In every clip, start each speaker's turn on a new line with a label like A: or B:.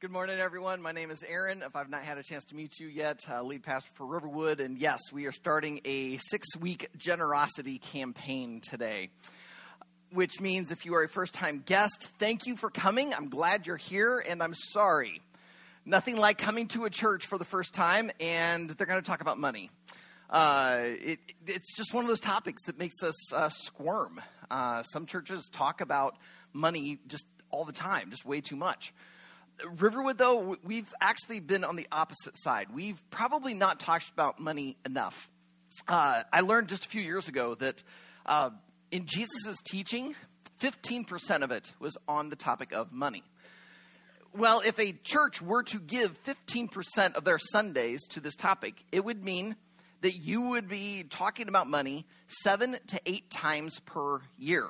A: Good morning, everyone. My name is Aaron. If I've not had a chance to meet you yet, uh, lead pastor for Riverwood. And yes, we are starting a six week generosity campaign today, which means if you are a first time guest, thank you for coming. I'm glad you're here, and I'm sorry. Nothing like coming to a church for the first time, and they're going to talk about money. Uh, it, it's just one of those topics that makes us uh, squirm. Uh, some churches talk about money just all the time, just way too much. Riverwood, though, we've actually been on the opposite side. We've probably not talked about money enough. Uh, I learned just a few years ago that uh, in Jesus' teaching, 15% of it was on the topic of money. Well, if a church were to give 15% of their Sundays to this topic, it would mean that you would be talking about money seven to eight times per year.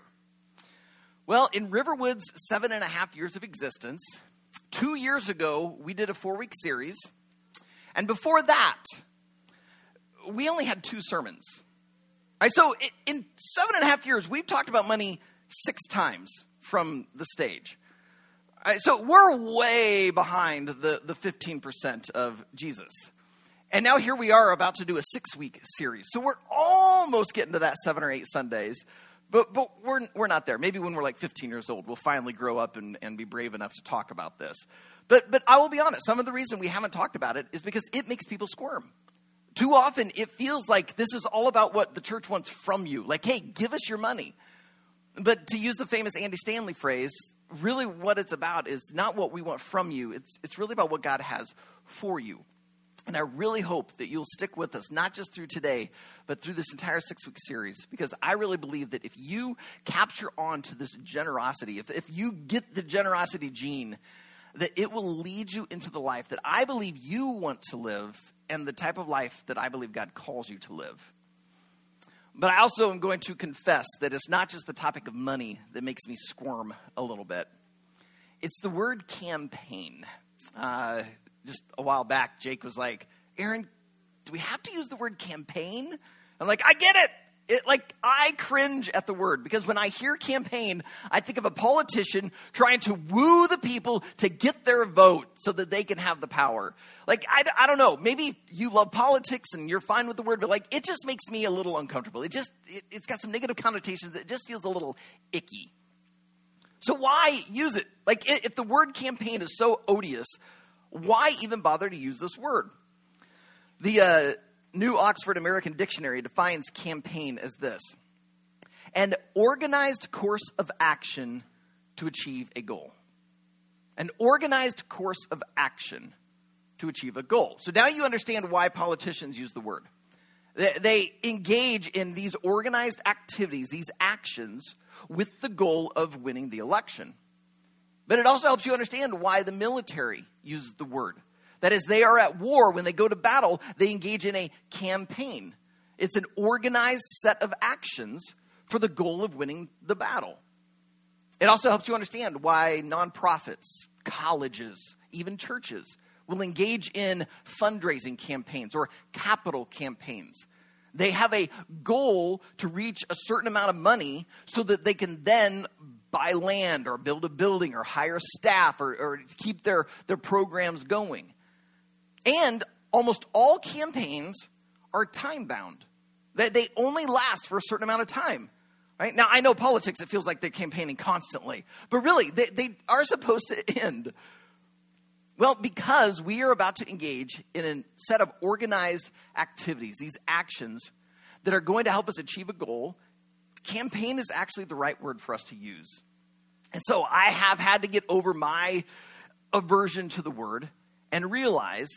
A: Well, in Riverwood's seven and a half years of existence, Two years ago, we did a four week series. And before that, we only had two sermons. Right, so in seven and a half years, we've talked about money six times from the stage. Right, so we're way behind the, the 15% of Jesus. And now here we are about to do a six week series. So we're almost getting to that seven or eight Sundays. But, but we're, we're not there. Maybe when we're like 15 years old, we'll finally grow up and, and be brave enough to talk about this. But, but I will be honest, some of the reason we haven't talked about it is because it makes people squirm. Too often, it feels like this is all about what the church wants from you. Like, hey, give us your money. But to use the famous Andy Stanley phrase, really what it's about is not what we want from you, it's, it's really about what God has for you. And I really hope that you'll stick with us, not just through today, but through this entire six week series, because I really believe that if you capture on to this generosity, if, if you get the generosity gene, that it will lead you into the life that I believe you want to live and the type of life that I believe God calls you to live. But I also am going to confess that it's not just the topic of money that makes me squirm a little bit, it's the word campaign. Uh, just a while back, Jake was like, Aaron, do we have to use the word campaign? I'm like, I get it. It, like I cringe at the word because when I hear campaign, I think of a politician trying to woo the people to get their vote so that they can have the power. Like I, I don't know, maybe you love politics and you're fine with the word, but like it just makes me a little uncomfortable. It just it, it's got some negative connotations. It just feels a little icky. So why use it? Like if the word campaign is so odious, why even bother to use this word? The uh, New Oxford American Dictionary defines campaign as this an organized course of action to achieve a goal. An organized course of action to achieve a goal. So now you understand why politicians use the word. They engage in these organized activities, these actions, with the goal of winning the election. But it also helps you understand why the military uses the word. That is, they are at war. When they go to battle, they engage in a campaign. It's an organized set of actions for the goal of winning the battle. It also helps you understand why nonprofits, colleges, even churches will engage in fundraising campaigns or capital campaigns. They have a goal to reach a certain amount of money so that they can then buy land or build a building or hire staff or, or keep their, their programs going. And almost all campaigns are time bound, that they only last for a certain amount of time. Right? Now, I know politics, it feels like they're campaigning constantly, but really, they, they are supposed to end. Well, because we are about to engage in a set of organized activities, these actions that are going to help us achieve a goal campaign is actually the right word for us to use. And so I have had to get over my aversion to the word and realize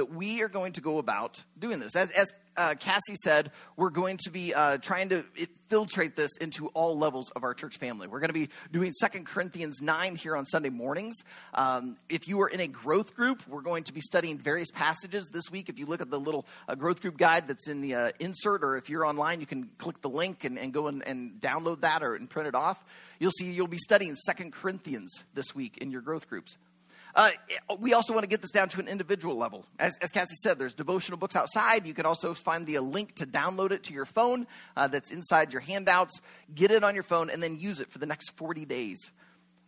A: that we are going to go about doing this. As, as uh, Cassie said, we're going to be uh, trying to infiltrate this into all levels of our church family. We're going to be doing Second Corinthians 9 here on Sunday mornings. Um, if you are in a growth group, we're going to be studying various passages this week. If you look at the little uh, growth group guide that's in the uh, insert, or if you're online, you can click the link and, and go and, and download that or and print it off. You'll see you'll be studying Second Corinthians this week in your growth groups. Uh, we also want to get this down to an individual level. As, as, Cassie said, there's devotional books outside. You can also find the link to download it to your phone uh, that's inside your handouts. Get it on your phone and then use it for the next 40 days.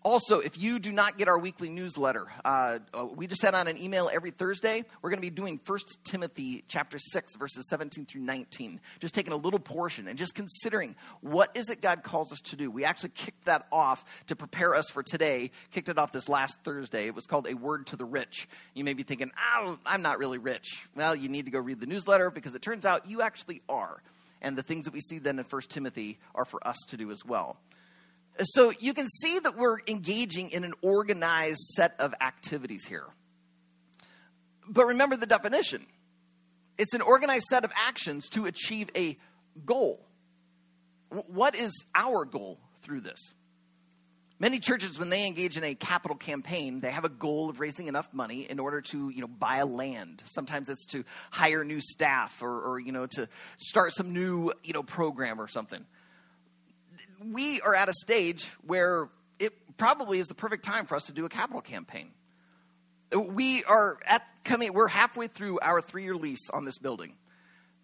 A: Also, if you do not get our weekly newsletter, uh, uh we just send out an email every Thursday. We're going to be doing 1 Timothy chapter 6, verses 17 through 19. Just taking a little portion and just considering what is it God calls us to do. We actually kicked that off to prepare us for today, kicked it off this last Thursday. It was called A Word to the Rich. You may be thinking, oh, I'm not really rich. Well, you need to go read the newsletter because it turns out you actually are. And the things that we see then in 1 Timothy are for us to do as well. So you can see that we're engaging in an organized set of activities here. But remember the definition it's an organized set of actions to achieve a goal. What is our goal through this? Many churches, when they engage in a capital campaign, they have a goal of raising enough money in order to, you know, buy a land. Sometimes it's to hire new staff or, or you know, to start some new, you know, program or something we are at a stage where it probably is the perfect time for us to do a capital campaign. We are at coming, we're halfway through our three year lease on this building.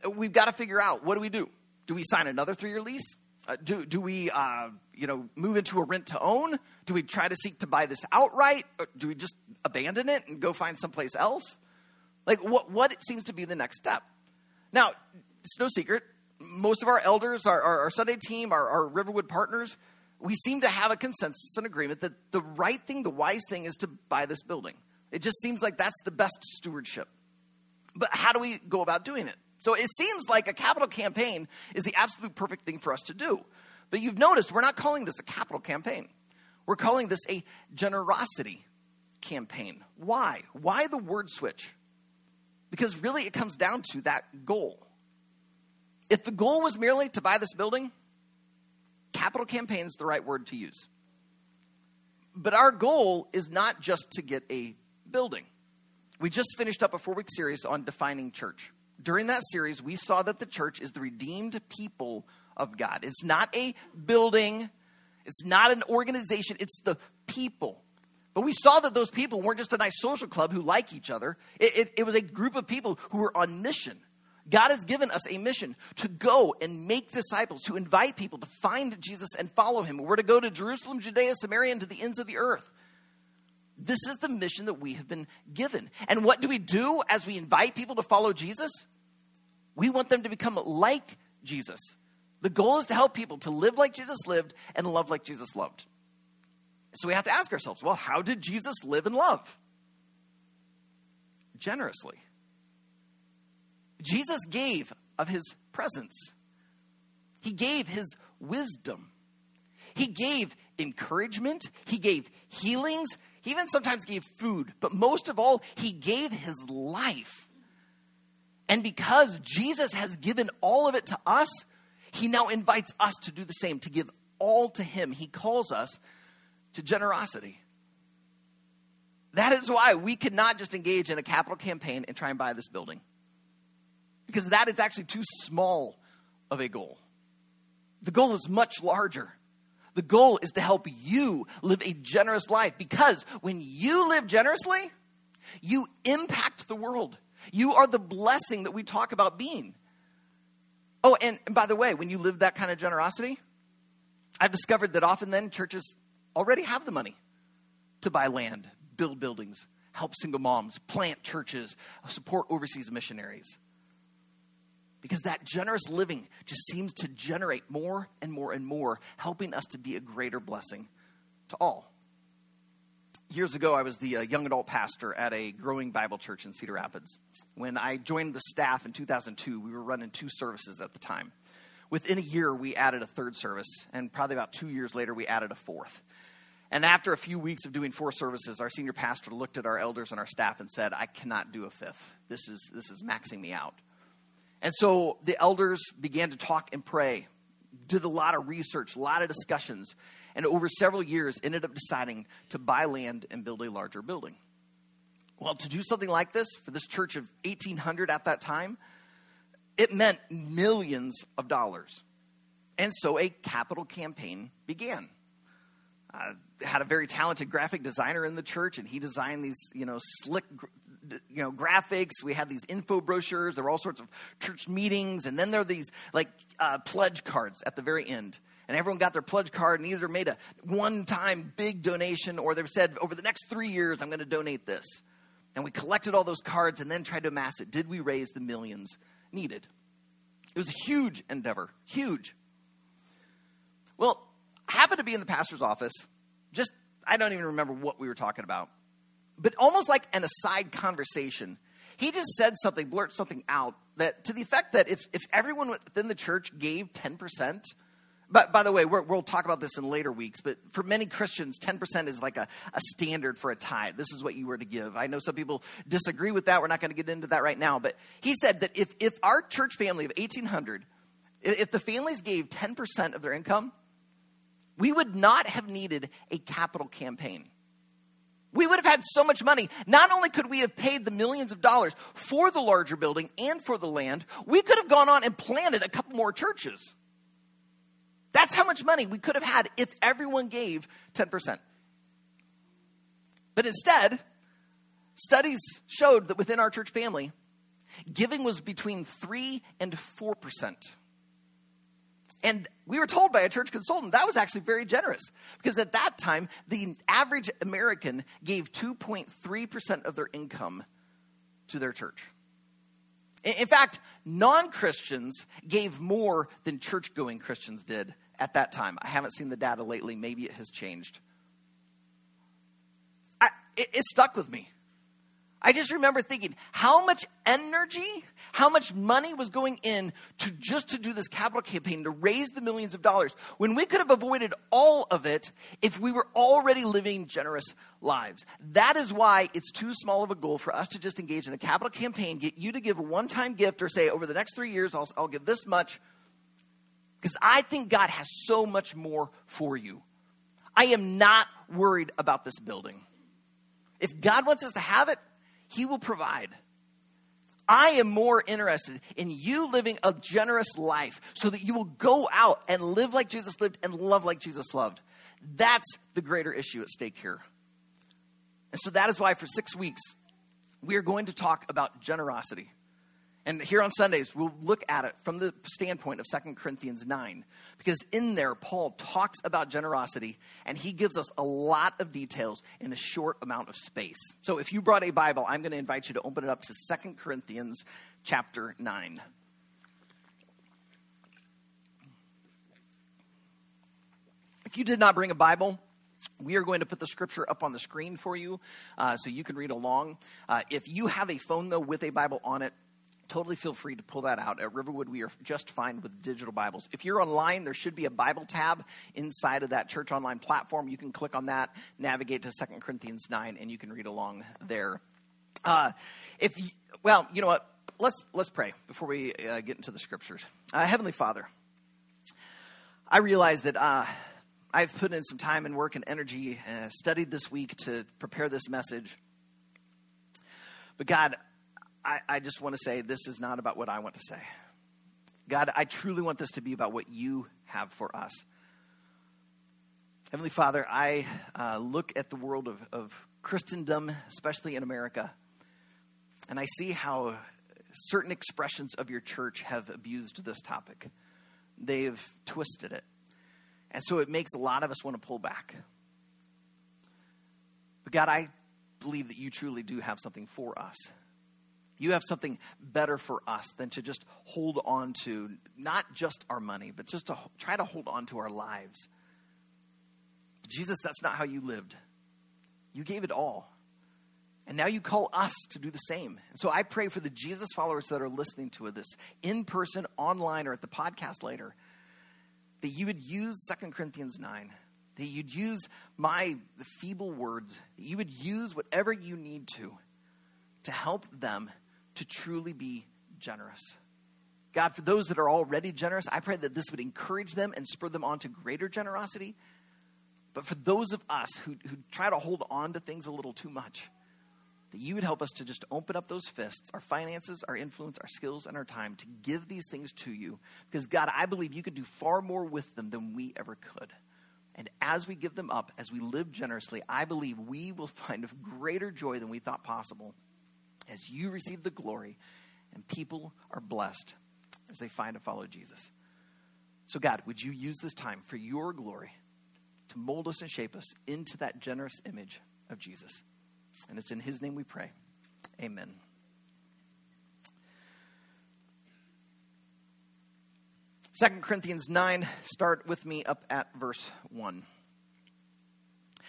A: We've got to figure out what do we do? Do we sign another three year lease? Uh, do, do we, uh, you know, move into a rent to own? Do we try to seek to buy this outright? Or do we just abandon it and go find someplace else? Like, what, what seems to be the next step? Now, it's no secret, most of our elders, our, our, our Sunday team, our, our Riverwood partners, we seem to have a consensus and agreement that the right thing, the wise thing, is to buy this building. It just seems like that's the best stewardship. But how do we go about doing it? So it seems like a capital campaign is the absolute perfect thing for us to do. But you've noticed we're not calling this a capital campaign. We're calling this a generosity campaign. Why? Why the word switch? Because really it comes down to that goal. If the goal was merely to buy this building, capital campaign is the right word to use. But our goal is not just to get a building. We just finished up a four week series on defining church. During that series, we saw that the church is the redeemed people of God. It's not a building, it's not an organization, it's the people. But we saw that those people weren't just a nice social club who like each other, it, it, it was a group of people who were on mission God has given us a mission to go and make disciples, to invite people to find Jesus and follow him. We're to go to Jerusalem, Judea, Samaria, and to the ends of the earth. This is the mission that we have been given. And what do we do as we invite people to follow Jesus? We want them to become like Jesus. The goal is to help people to live like Jesus lived and love like Jesus loved. So we have to ask ourselves well, how did Jesus live and love? Generously. Jesus gave of his presence, he gave his wisdom, he gave encouragement, he gave healings, he even sometimes gave food, but most of all, he gave his life. And because Jesus has given all of it to us, he now invites us to do the same, to give all to him. He calls us to generosity. That is why we cannot just engage in a capital campaign and try and buy this building because that is actually too small of a goal. The goal is much larger. The goal is to help you live a generous life because when you live generously, you impact the world. You are the blessing that we talk about being. Oh, and, by the way, when you live that kind of generosity, I've discovered that often then churches already have the money to buy land, build buildings, help single moms, plant churches, support overseas missionaries because that generous living just seems to generate more and more and more, helping us to be a greater blessing to all. Years ago, I was the uh, young adult pastor at a growing Bible church in Cedar Rapids. When I joined the staff in 2002, we were running two services at the time. Within a year, we added a third service, and probably about two years later, we added a fourth. And after a few weeks of doing four services, our senior pastor looked at our elders and our staff and said, I cannot do a fifth. This is, this is maxing me out. And so the elders began to talk and pray, did a lot of research, a lot of discussions, and over several years ended up deciding to buy land and build a larger building. Well, to do something like this for this church of 1800 at that time, it meant millions of dollars. And so a capital campaign began. Uh, had a very talented graphic designer in the church, and he designed these, you know, slick you know graphics we have these info brochures there are all sorts of church meetings and then there are these like uh, pledge cards at the very end and everyone got their pledge card and either made a one time big donation or they've said, over the next three years, I'm going to donate this. And we collected all those cards and then tried to amass it. Did we raise the millions needed? It was a huge endeavor, huge. Well, I happened to be in the pastor's office. Just, I don't even remember what we were talking about. But almost like an aside conversation, he just said something, blurted something out that to the effect that if, if everyone within the church gave 10%, but by the way, we will talk about this in later weeks, but for many Christians, 10% is like a, a standard for a tithe. This is what you were to give. I know some people disagree with that. We're not going to get into that right now. But he said that if, if our church family of 1,800, if the families gave 10% of their income, we would not have needed a capital campaign. We would have had so much money. Not only could we have paid the millions of dollars for the larger building and for the land, we could have gone on and planted a couple more churches. That's how much money we could have had if everyone gave 10%. But instead, studies showed that within our church family, giving was between 3 and 4%. And we were told by a church consultant that was actually very generous because at that time, the average American gave 2.3% of their income to their church. In fact, non Christians gave more than church going Christians did at that time. I haven't seen the data lately. Maybe it has changed. I, it, it stuck with me. I just remember thinking how much energy, how much money was going in to just to do this capital campaign to raise the millions of dollars when we could have avoided all of it if we were already living generous lives. That is why it's too small of a goal for us to just engage in a capital campaign, get you to give a one time gift or say over the next three years, I'll, I'll give this much. Because I think God has so much more for you. I am not worried about this building. If God wants us to have it, he will provide. I am more interested in you living a generous life so that you will go out and live like Jesus lived and love like Jesus loved. That's the greater issue at stake here. And so that is why for six weeks, we are going to talk about generosity. And here on Sundays, we'll look at it from the standpoint of 2 Corinthians 9, because in there, Paul talks about generosity and he gives us a lot of details in a short amount of space. So if you brought a Bible, I'm going to invite you to open it up to 2 Corinthians chapter 9. If you did not bring a Bible, we are going to put the scripture up on the screen for you uh, so you can read along. Uh, if you have a phone, though, with a Bible on it, totally feel free to pull that out. At Riverwood, we are just fine with digital Bibles. If you're online, there should be a Bible tab inside of that church online platform. You can click on that, navigate to 2 Corinthians 9, and you can read along there. Uh, if you, well, you know what? Let's let's pray before we uh, get into the scriptures. Uh, Heavenly Father, I realize that uh, I've put in some time and work and energy, uh, studied this week to prepare this message. But God, I, I just want to say this is not about what I want to say. God, I truly want this to be about what you have for us. Heavenly Father, I uh, look at the world of, of Christendom, especially in America, and I see how certain expressions of your church have abused this topic. They've twisted it. And so it makes a lot of us want to pull back. But God, I believe that you truly do have something for us. You have something better for us than to just hold on to not just our money, but just to try to hold on to our lives. Jesus, that's not how you lived. You gave it all. And now you call us to do the same. And so I pray for the Jesus followers that are listening to this in person, online, or at the podcast later, that you would use 2 Corinthians 9, that you'd use my feeble words, that you would use whatever you need to to help them to truly be generous. God, for those that are already generous, I pray that this would encourage them and spur them on to greater generosity. But for those of us who, who try to hold on to things a little too much, that you would help us to just open up those fists, our finances, our influence, our skills, and our time to give these things to you. Because, God, I believe you could do far more with them than we ever could. And as we give them up, as we live generously, I believe we will find greater joy than we thought possible as you receive the glory and people are blessed as they find and follow Jesus. So, God, would you use this time for your glory to mold us and shape us into that generous image of Jesus? And it's in his name we pray. Amen. Second Corinthians 9, start with me up at verse 1.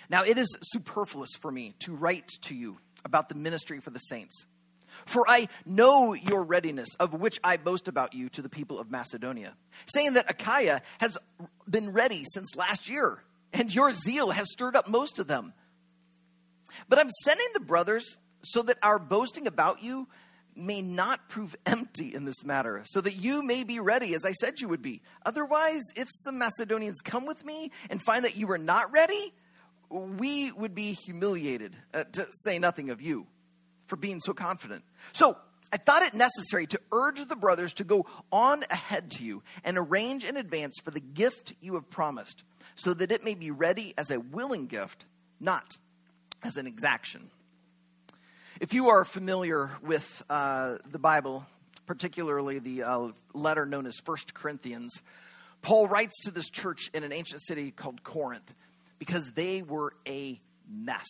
A: Now it is superfluous for me to write to you about the ministry for the saints. For I know your readiness, of which I boast about you to the people of Macedonia, saying that Achaia has been ready since last year, and your zeal has stirred up most of them. But I'm sending the brothers so that our boasting about you may not prove empty in this matter, so that you may be ready as I said you would be. Otherwise, if some Macedonians come with me and find that you are not ready, we would be humiliated, uh, to say nothing of you, for being so confident. So I thought it necessary to urge the brothers to go on ahead to you and arrange in advance for the gift you have promised, so that it may be ready as a willing gift, not as an exaction. If you are familiar with uh, the Bible, particularly the uh, letter known as First Corinthians, Paul writes to this church in an ancient city called Corinth because they were a mess.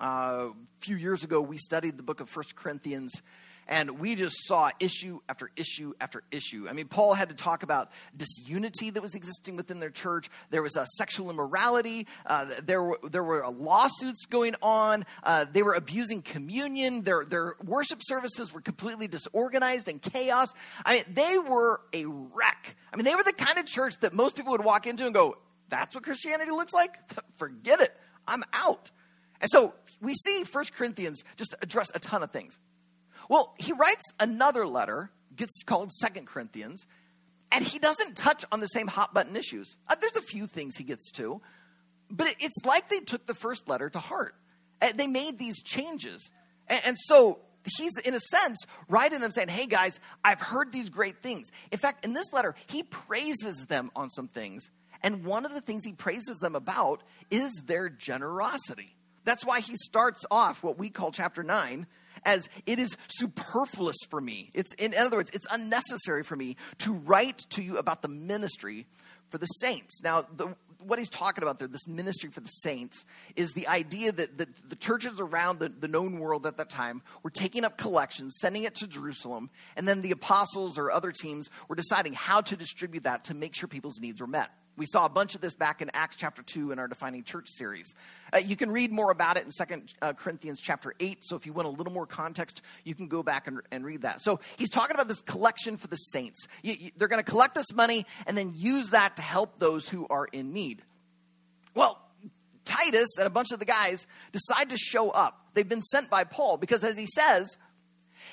A: Uh, a few years ago, we studied the book of First Corinthians and we just saw issue after issue after issue. I mean, Paul had to talk about disunity that was existing within their church. There was sexual immorality. Uh, there were there were lawsuits going on. Uh, they were abusing communion. Their their worship services were completely disorganized and chaos. I mean, they were a wreck. I mean, they were the kind of church that most people would walk into and go, "That's what Christianity looks like." Forget it. I'm out. And so we see First Corinthians just address a ton of things. Well, he writes another letter, gets called Second Corinthians, and he doesn't touch on the same hot button issues. Uh, there's a few things he gets to, but it's like they took the first letter to heart. Uh, they made these changes. And, and so he's, in a sense, writing them saying, Hey guys, I've heard these great things. In fact, in this letter, he praises them on some things. And one of the things he praises them about is their generosity. That's why he starts off what we call chapter 9 as it is superfluous for me. It's, in other words, it's unnecessary for me to write to you about the ministry for the saints. Now, the, what he's talking about there, this ministry for the saints, is the idea that the, the churches around the, the known world at that time were taking up collections, sending it to Jerusalem, and then the apostles or other teams were deciding how to distribute that to make sure people's needs were met. We saw a bunch of this back in Acts chapter 2 in our Defining Church series. Uh, you can read more about it in Second uh, Corinthians chapter 8. So if you want a little more context, you can go back and, and read that. So he's talking about this collection for the saints. You, you, they're going to collect this money and then use that to help those who are in need. Well, Titus and a bunch of the guys decide to show up. They've been sent by Paul because, as he says,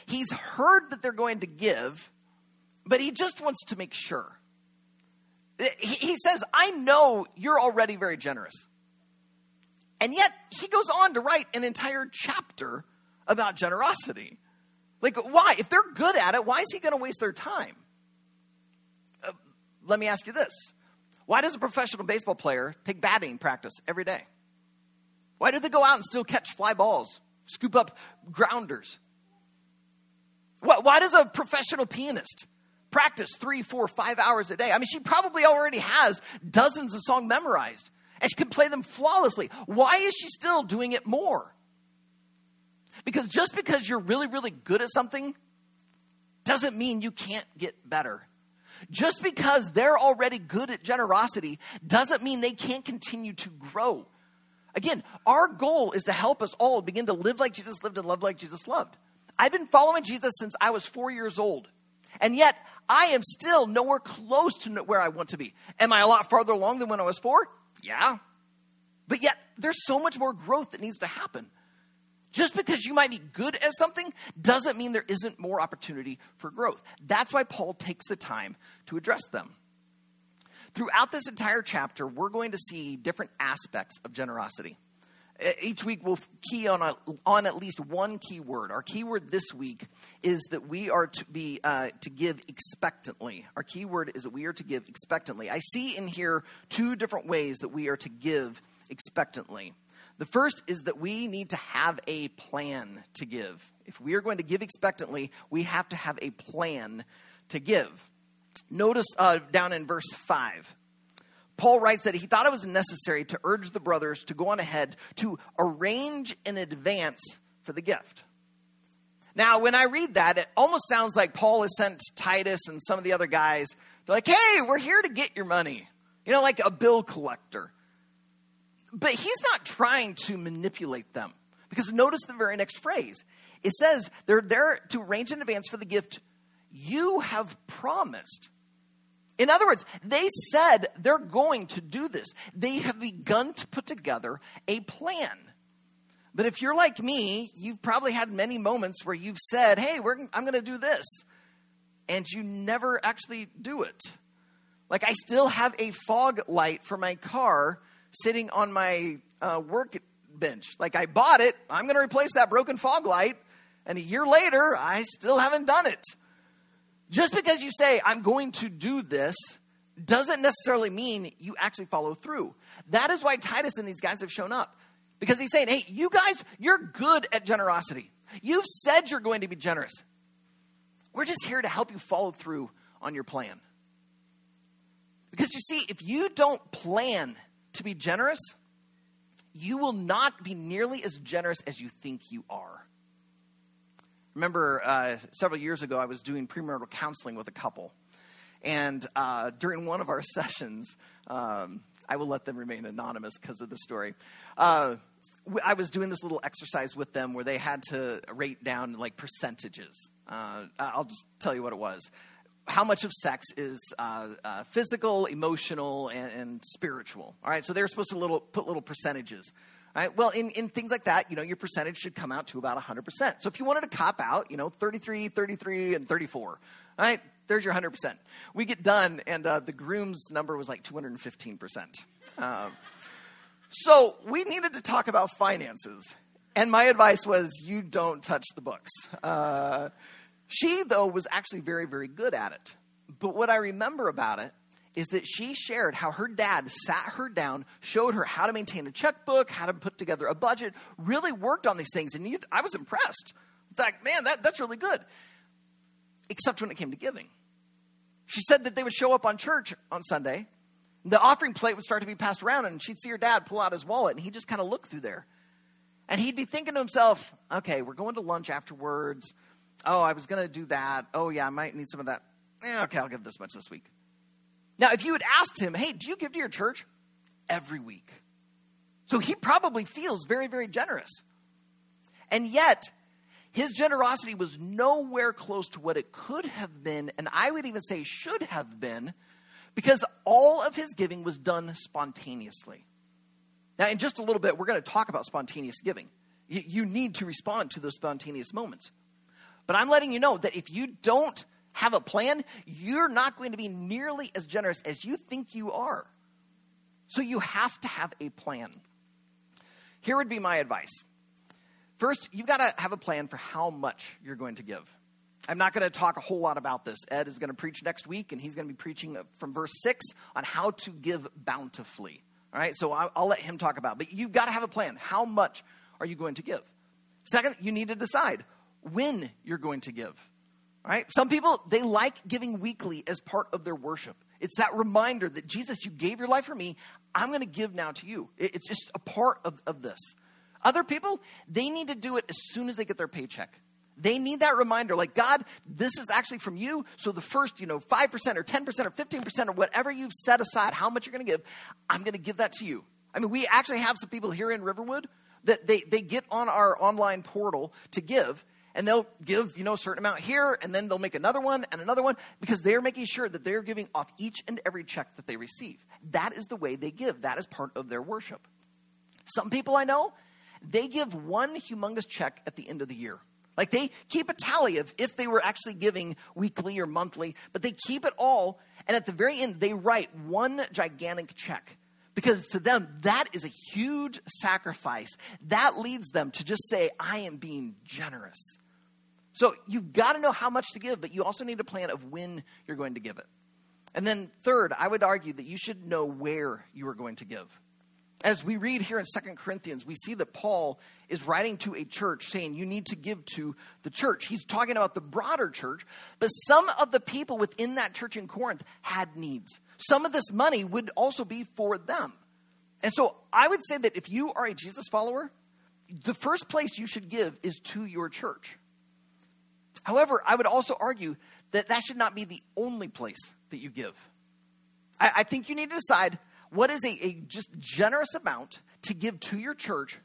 A: he's heard that they're going to give, but he just wants to make sure. He says, I know you're already very generous. And yet, he goes on to write an entire chapter about generosity. Like, why? If they're good at it, why is he going to waste their time? Uh, let me ask you this Why does a professional baseball player take batting practice every day? Why do they go out and still catch fly balls, scoop up grounders? Why, why does a professional pianist practice three, four, five hours a day. I mean, she probably already has dozens of songs memorized and she can play them flawlessly. Why is she still doing it more? Because just because you're really, really good at something doesn't mean you can't get better. Just because they're already good at generosity doesn't mean they can't continue to grow. Again, our goal is to help us all begin to live like Jesus lived and love like Jesus loved. I've been following Jesus since I was four years old. And yet, I am still nowhere close to where I want to be. Am I a lot farther along than when I was four? Yeah. But yet, there's so much more growth that needs to happen. Just because you might be good at something doesn't mean there isn't more opportunity for growth. That's why Paul takes the time to address them. Throughout this entire chapter, we're going to see different aspects of generosity. Each week we'll key on, a, on at least one keyword. Our keyword this week is that we are to be uh, to give expectantly. Our keyword is that we are to give expectantly. I see in here two different ways that we are to give expectantly. The first is that we need to have a plan to give. If we are going to give expectantly, we have to have a plan to give. Notice uh, down in verse 5. Paul writes that he thought it was necessary to urge the brothers to go on ahead to arrange in advance for the gift. Now, when I read that, it almost sounds like Paul has sent Titus and some of the other guys. They're like, hey, we're here to get your money. You know, like a bill collector. But he's not trying to manipulate them. Because notice the very next phrase. It says they're there to arrange in advance for the gift you have promised. In other words, they said they're going to do this. They have begun to put together a plan. But if you're like me, you've probably had many moments where you've said, Hey, I'm going to do this. And you never actually do it. Like, I still have a fog light for my car sitting on my uh. Like, I bought it, I'm going to replace that broken fog light. And a year later, I still haven't done it. Just because you say, I'm going to do this, doesn't necessarily mean you actually follow through. That is why Titus and these guys have shown up. Because he's saying, hey, you guys, you're good at generosity. You've said you're going to be generous. We're just here to help you follow through on your plan. Because you see, if you don't plan to be generous, you will not be nearly as generous as you think you are remember uh, several years ago, I was doing premarital counseling with a couple. And uh, during one of our sessions, um, I will let them remain anonymous because of the story. Uh, I was doing this little exercise with them where they had to rate down like percentages. Uh, I'll just tell you what it was. How much of sex is uh, uh, physical, emotional, and, and, spiritual? All right, so they're supposed to little, put little percentages. Right? Well, in, in things like that, you know, your percentage should come out to about 100%. So if you wanted to cop out, you know, 33, 33, and 34, right? there's your 100%. We get done, and uh, the groom's number was like 215%. Um, so we needed to talk about finances. And my advice was you don't touch the books. Uh, she, though, was actually very, very good at it. But what I remember about it is that she shared how her dad sat her down, showed her how to maintain a checkbook, how to put together a budget, really worked on these things. And you, I was impressed. Like, man, that, that's really good. Except when it came to giving. She said that they would show up on church on Sunday. The offering plate would start to be passed around, and she'd see her dad pull out his wallet, and he'd just kind of look through there. And he'd be thinking to himself, okay, we're going to lunch afterwards. Oh, I was going to do that. Oh, yeah, I might need some of that. Eh, okay, I'll give this much this week. Now, if you had asked him, hey, do you give to your church? Every week. So he probably feels very, very generous. And yet, his generosity was nowhere close to what it could have been, and I would even say should have been, because all of his giving was done spontaneously. Now, in just a little bit, we're going to talk about spontaneous giving. You need to respond to those spontaneous moments. But I'm letting you know that if you don't have a plan, you're not going to be nearly as generous as you think you are. So you have to have a plan. Here would be my advice. First, you've got to have a plan for how much you're going to give. I'm not going to talk a whole lot about this. Ed is going to preach next week, and he's going to be preaching uh, from verse 6 on how to give bountifully. All right, so I'll, I'll let him talk about it. But you've got to have a plan. How much are you going to give? Second, you need to decide when you're going to give. Right? Some people, they like giving weekly as part of their worship. It's that reminder that Jesus, you gave your life for me. I'm going to give now to you. It's just a part of, of this. Other people, they need to do it as soon as they get their paycheck. They need that reminder, like, God, this is actually from you. So the first, you know, 5% or 10% or 15% or whatever you've set aside, how much you're going to give, I'm going to give that to you. I mean, we actually have some people here in Riverwood that they, they get on our online portal to give and they'll give, you know, a certain amount here, and then they'll make another one and another one because they're making sure that they're giving off each and every check that they receive. That is the way they give. That is part of their worship. Some people I know, they give one humongous check at the end of the year. Like they keep a tally of if they were actually giving weekly or monthly, but they keep it all, and at the very end, they write one gigantic check. Because to them, that is a huge sacrifice. That leads them to just say, I am being generous. So you've got to know how much to give, but you also need a plan of when you're going to give it. And then, third, I would argue that you should know where you are going to give. As we read here in Second Corinthians, we see that Paul is writing to a church saying you need to give to the church. He's talking about the broader church, but some of the people within that church in Corinth had needs. Some of this money would also be for them. And so I would say that if you are a Jesus follower, the first place you should give is to your church. However, I would also argue that that should not be the only place that you give. I, I think you need to decide what is a, a just generous amount to give to your church.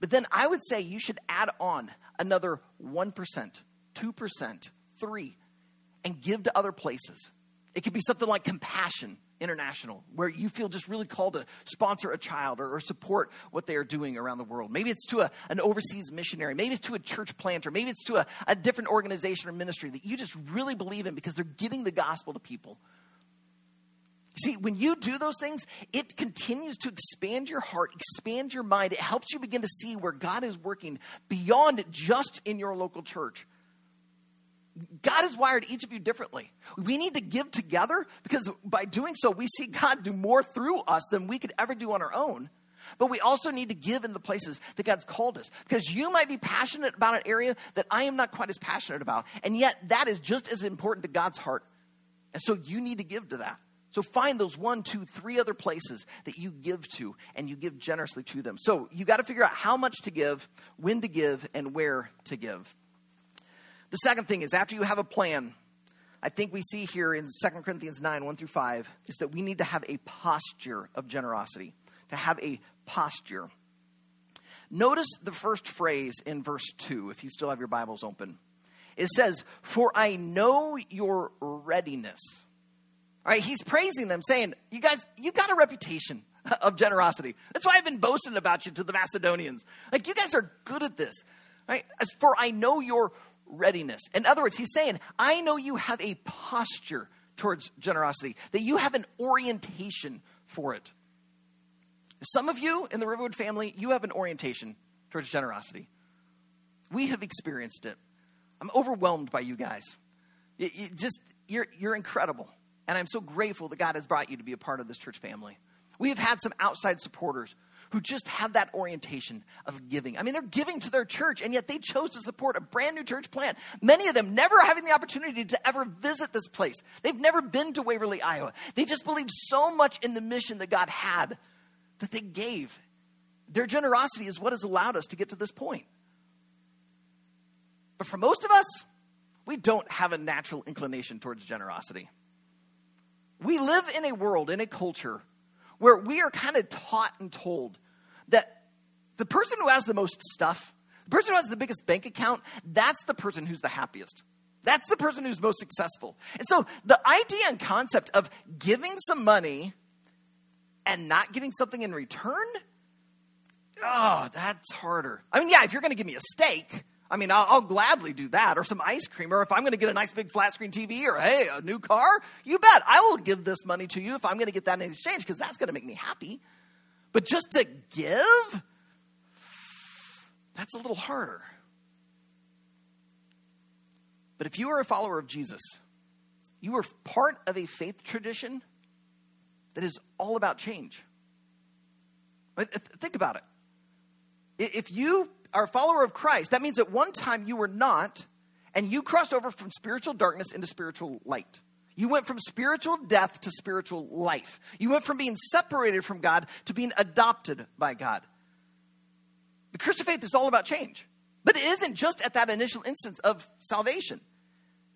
A: But then I would say you should add on another 1%, 2%, 3 and give to other places. It could be something like Compassion International, where you feel just really called to sponsor a child or, or support what they are doing around the world. Maybe it's to a, an overseas missionary. Maybe it's to a church planter. Maybe it's to a, a different organization or ministry that you just really believe in because they're getting the gospel to people. See, when you do those things, it continues to expand your heart, expand your mind. It helps you begin to see where God is working beyond just in your local church. God has wired each of you differently. We need to give together because by doing so, we see God do more through us than we could ever do on our own. But we also need to give in the places that God's called us. Because you might be passionate about an area that I am not quite as passionate about. And yet, that is just as important to God's heart. And so you need to give to that. So find those one, two, three other places that you give to and you give generously to them. So you got to figure out how much to give, when to give, and where to give. The second thing is after you have a plan, I think we see here in 2 Corinthians 9, 1 through 5, is that we need to have a posture of generosity, to have a posture. Notice the first phrase in verse 2, if you still have your Bibles open. It says, For I know your readiness all right, he's praising them, saying, You guys, you got a reputation of generosity. That's why I've been boasting about you to the Macedonians. Like, you guys are good at this. Right? As for I know your readiness. In other words, he's saying, I know you have a posture towards generosity, that you have an orientation for it. Some of you in the Riverwood family, you have an orientation towards generosity. We have experienced it. I'm overwhelmed by you guys. You, you just, you're, you're incredible. And I'm so grateful that God has brought you to be a part of this church family. We have had some outside supporters who just have that orientation of giving. I mean, they're giving to their church, and yet they chose to support a brand new church plant. Many of them never having the opportunity to ever visit this place. They've never been to Waverly, Iowa. They just believed so much in the mission that God had that they gave. Their generosity is what has allowed us to get to this point. But for most of us, we don't have a natural inclination towards generosity. We live in a world, in a culture, where we are kind of taught and told that the person who has the most stuff, the person who has the biggest bank account, that's the person who's the happiest. That's the person who's most successful. And so the idea and concept of giving some money and not getting something in return, oh, that's harder. I mean, yeah, if you're going to give me a steak, I mean, I'll, I'll, gladly do that, or some ice cream, or if I'm going to get a nice big flat screen TV, or hey, a new car, you bet I will give this money to you if I'm going to get that in exchange because that's going to make me happy. But just to give, that's a little harder. But if you are a follower of Jesus, you are part of a faith tradition that is all about change. Think about it. If you are a follower of Christ, that means at one time you were not, and you crossed over from spiritual darkness into spiritual light. You went from spiritual death to spiritual life. You went from being separated from God to being adopted by God. The Christian faith is all about change. But it isn't just at that initial instance of salvation.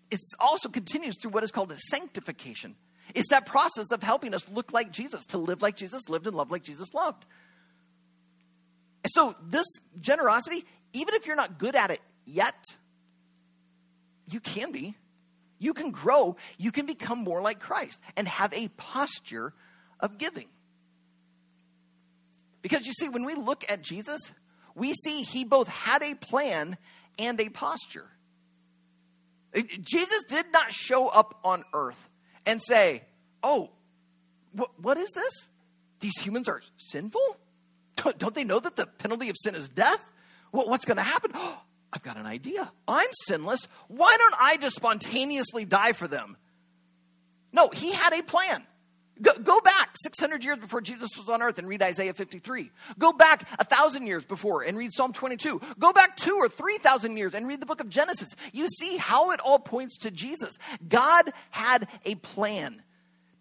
A: It also continues through what is called sanctification. It's that process of helping us look like Jesus, to live like Jesus lived and love like Jesus loved. And so, this generosity, even if you're not good at it yet, you can be. You can grow. You can become more like Christ and have a posture of giving. Because you see, when we look at Jesus, we see he both had a plan and a posture. Uh, Jesus did not show up on earth and say, Oh, wh- what is this? These humans are sinful? Don't, they know that the penalty of sin is death? What's going to happen? Oh, I've got an idea. I'm sinless. Why don't I just spontaneously die for them? No, he had a plan. Go, go, back 600 years before Jesus was on earth and read Isaiah 53. Go back a thousand years before and read Psalm 22. Go back two or 3,000 years and read the book of Genesis. You see how it all points to Jesus. God had a plan.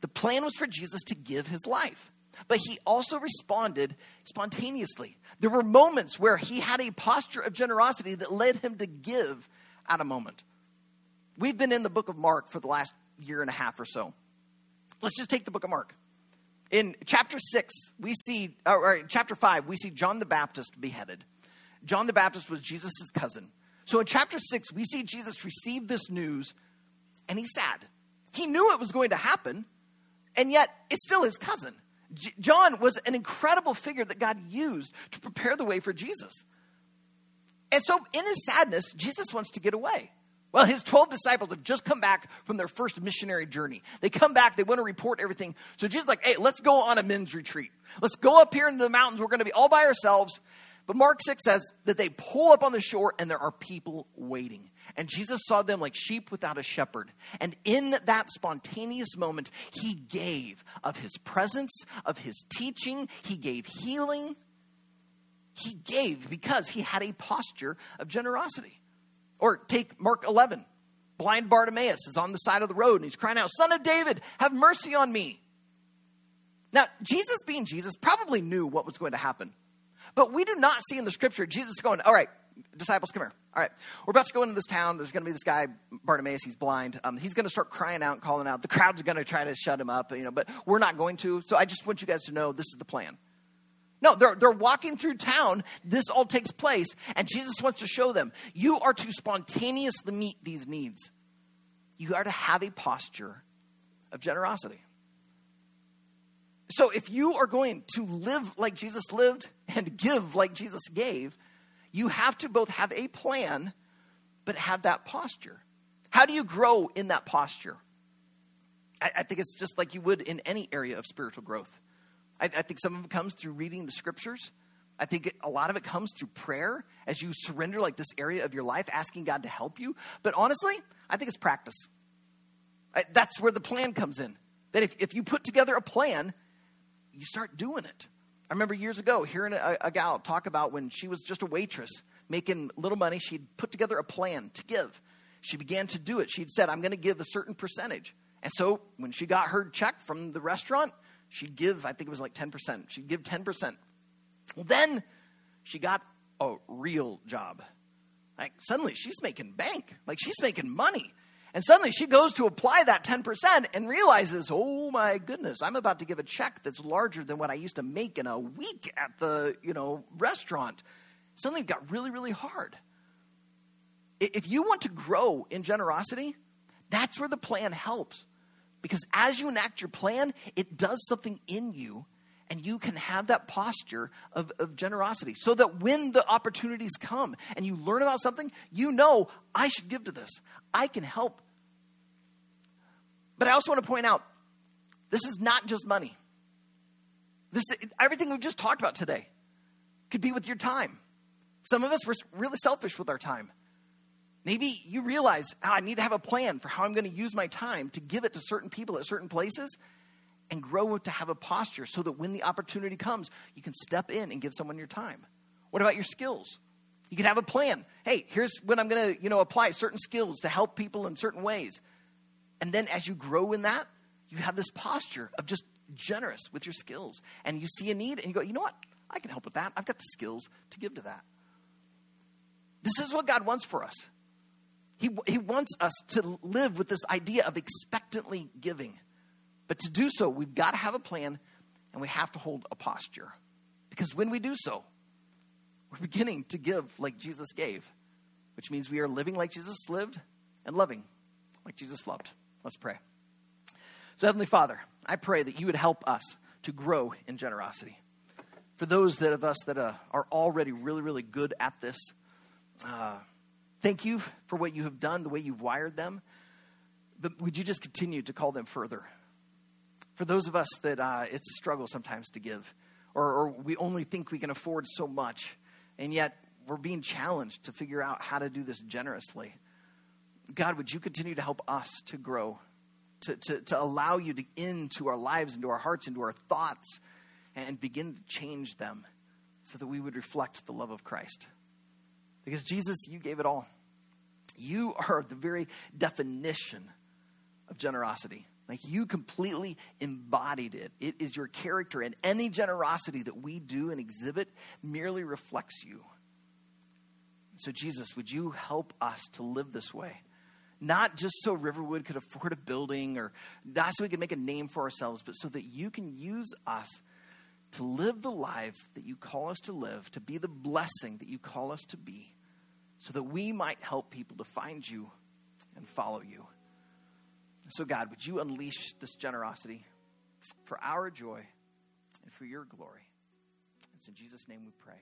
A: The plan was for Jesus to give his life, but he also responded spontaneously. There were moments where he had a posture of generosity that led him to give at a moment. We've been in the book of Mark for the last year and a half or so. Let's just take the book of Mark. In chapter 6, we see, or chapter 5, we see John the Baptist beheaded. John the Baptist was Jesus' cousin. So in chapter 6, we see Jesus receive this news and he's sad. He knew it was going to happen, and yet it's still his cousin. John was an incredible figure that God used to prepare the way for Jesus. And so in his sadness, Jesus wants to get away. Well, his 12 disciples have just come back from their first missionary journey. They come back, they want to report everything. So Jesus like, hey, let's go on a men's retreat. Let's go up here into the mountains. We're going to be all by ourselves. But Mark 6 says that they pull up on the shore and there are people waiting. And Jesus saw them like sheep without a shepherd. And in that spontaneous moment, he gave of his presence, of his teaching, he gave healing. He gave because he had a posture of generosity. Or take Mark 11. Blind Bartimaeus is on the side of the road and he's crying out, Son of David, have mercy on me. Now, Jesus, being Jesus, probably knew what was going to happen. But we do not see in the scripture Jesus going, All right, disciples, come here. All right, we're about to go into this town. There's going to be this guy, Bartimaeus. He's blind. Um, he's going to start crying out and calling out. The crowd's going to try to shut him up, you know, but we're not going to. So I just want you guys to know this is the plan. No, they're, they're walking through town. This all takes place. And Jesus wants to show them you are to spontaneously meet these needs. You are to have a posture of generosity. So if you are going to live like Jesus lived and give like Jesus gave, you have to both have a plan, but have that posture. How do you grow in that posture? I, I think it's just like you would in any area of spiritual growth. I, I think some of it comes through reading the scriptures. I think a lot of it comes through prayer as you surrender like this area of your life, asking God to help you. But honestly, I think it's practice. I, that's where the plan comes in. That if, if you put together a plan, you start doing it. I remember years ago hearing a, a gal talk about when she was just a waitress making little money, she'd put together a plan to give. She began to do it. She'd said, I'm going to give a certain percentage. And so when she got her check from the restaurant, she'd give, I think it was like 10%. She'd give 10%. Well, then she got a real job. Like suddenly she's making bank, like she's making money. And suddenly she goes to apply that 10% and realizes, oh my goodness, I'm about to give a check that's larger than what I used to make in a week at the, you know, restaurant. Suddenly it got really, really hard. If you want to grow in generosity, that's where the plan helps. Because as you enact your plan, it does something in you, and you can have that posture of, of generosity. So that when the opportunities come and you learn about something, you know, I should give to this. I can help. But I also want to point out this is not just money. This, everything we've just talked about today could be with your time. Some of us were really selfish with our time. Maybe you realize oh, I need to have a plan for how I'm going to use my time to give it to certain people at certain places and grow to have a posture so that when the opportunity comes, you can step in and give someone your time. What about your skills? You can have a plan. Hey, here's when I'm going to, you know, apply certain skills to help people in certain ways. And then as you grow in that, you have this posture of just generous with your skills. And you see a need and you go, you know what? I can help with that. I've got the skills to give to that. This is what God wants for us. He, he wants us to live with this idea of expectantly giving. But to do so, we've got to have a plan and we have to hold a posture. Because when we do so, we're beginning to give like Jesus gave, which means we are living like Jesus lived and loving like Jesus loved. Let's pray. So, Heavenly Father, I pray that you would help us to grow in generosity. For those that of us that uh, are already really, really good at this, uh, Thank you for what you have done, the way you've wired them. But would you just continue to call them further? For those of us that uh, it's a struggle sometimes to give, or, or we only think we can afford so much, and yet we're being challenged to figure out how to do this generously. God, would you continue to help us to grow, to, to, to allow you to into our lives, into our hearts, into our thoughts, and begin to change them so that we would reflect the love of Christ. Because Jesus, you gave it all. You are the very definition of generosity. Like you completely embodied it. It is your character, and any generosity that we do and exhibit merely reflects you. So, Jesus, would you help us to live this way? Not just so Riverwood could afford a building or not so we could make a name for ourselves, but so that you can use us to live the life that you call us to live, to be the blessing that you call us to be, so that we might help people to find you and follow you. So, God, would you unleash this generosity for our joy and for your glory? It's in Jesus' name we pray.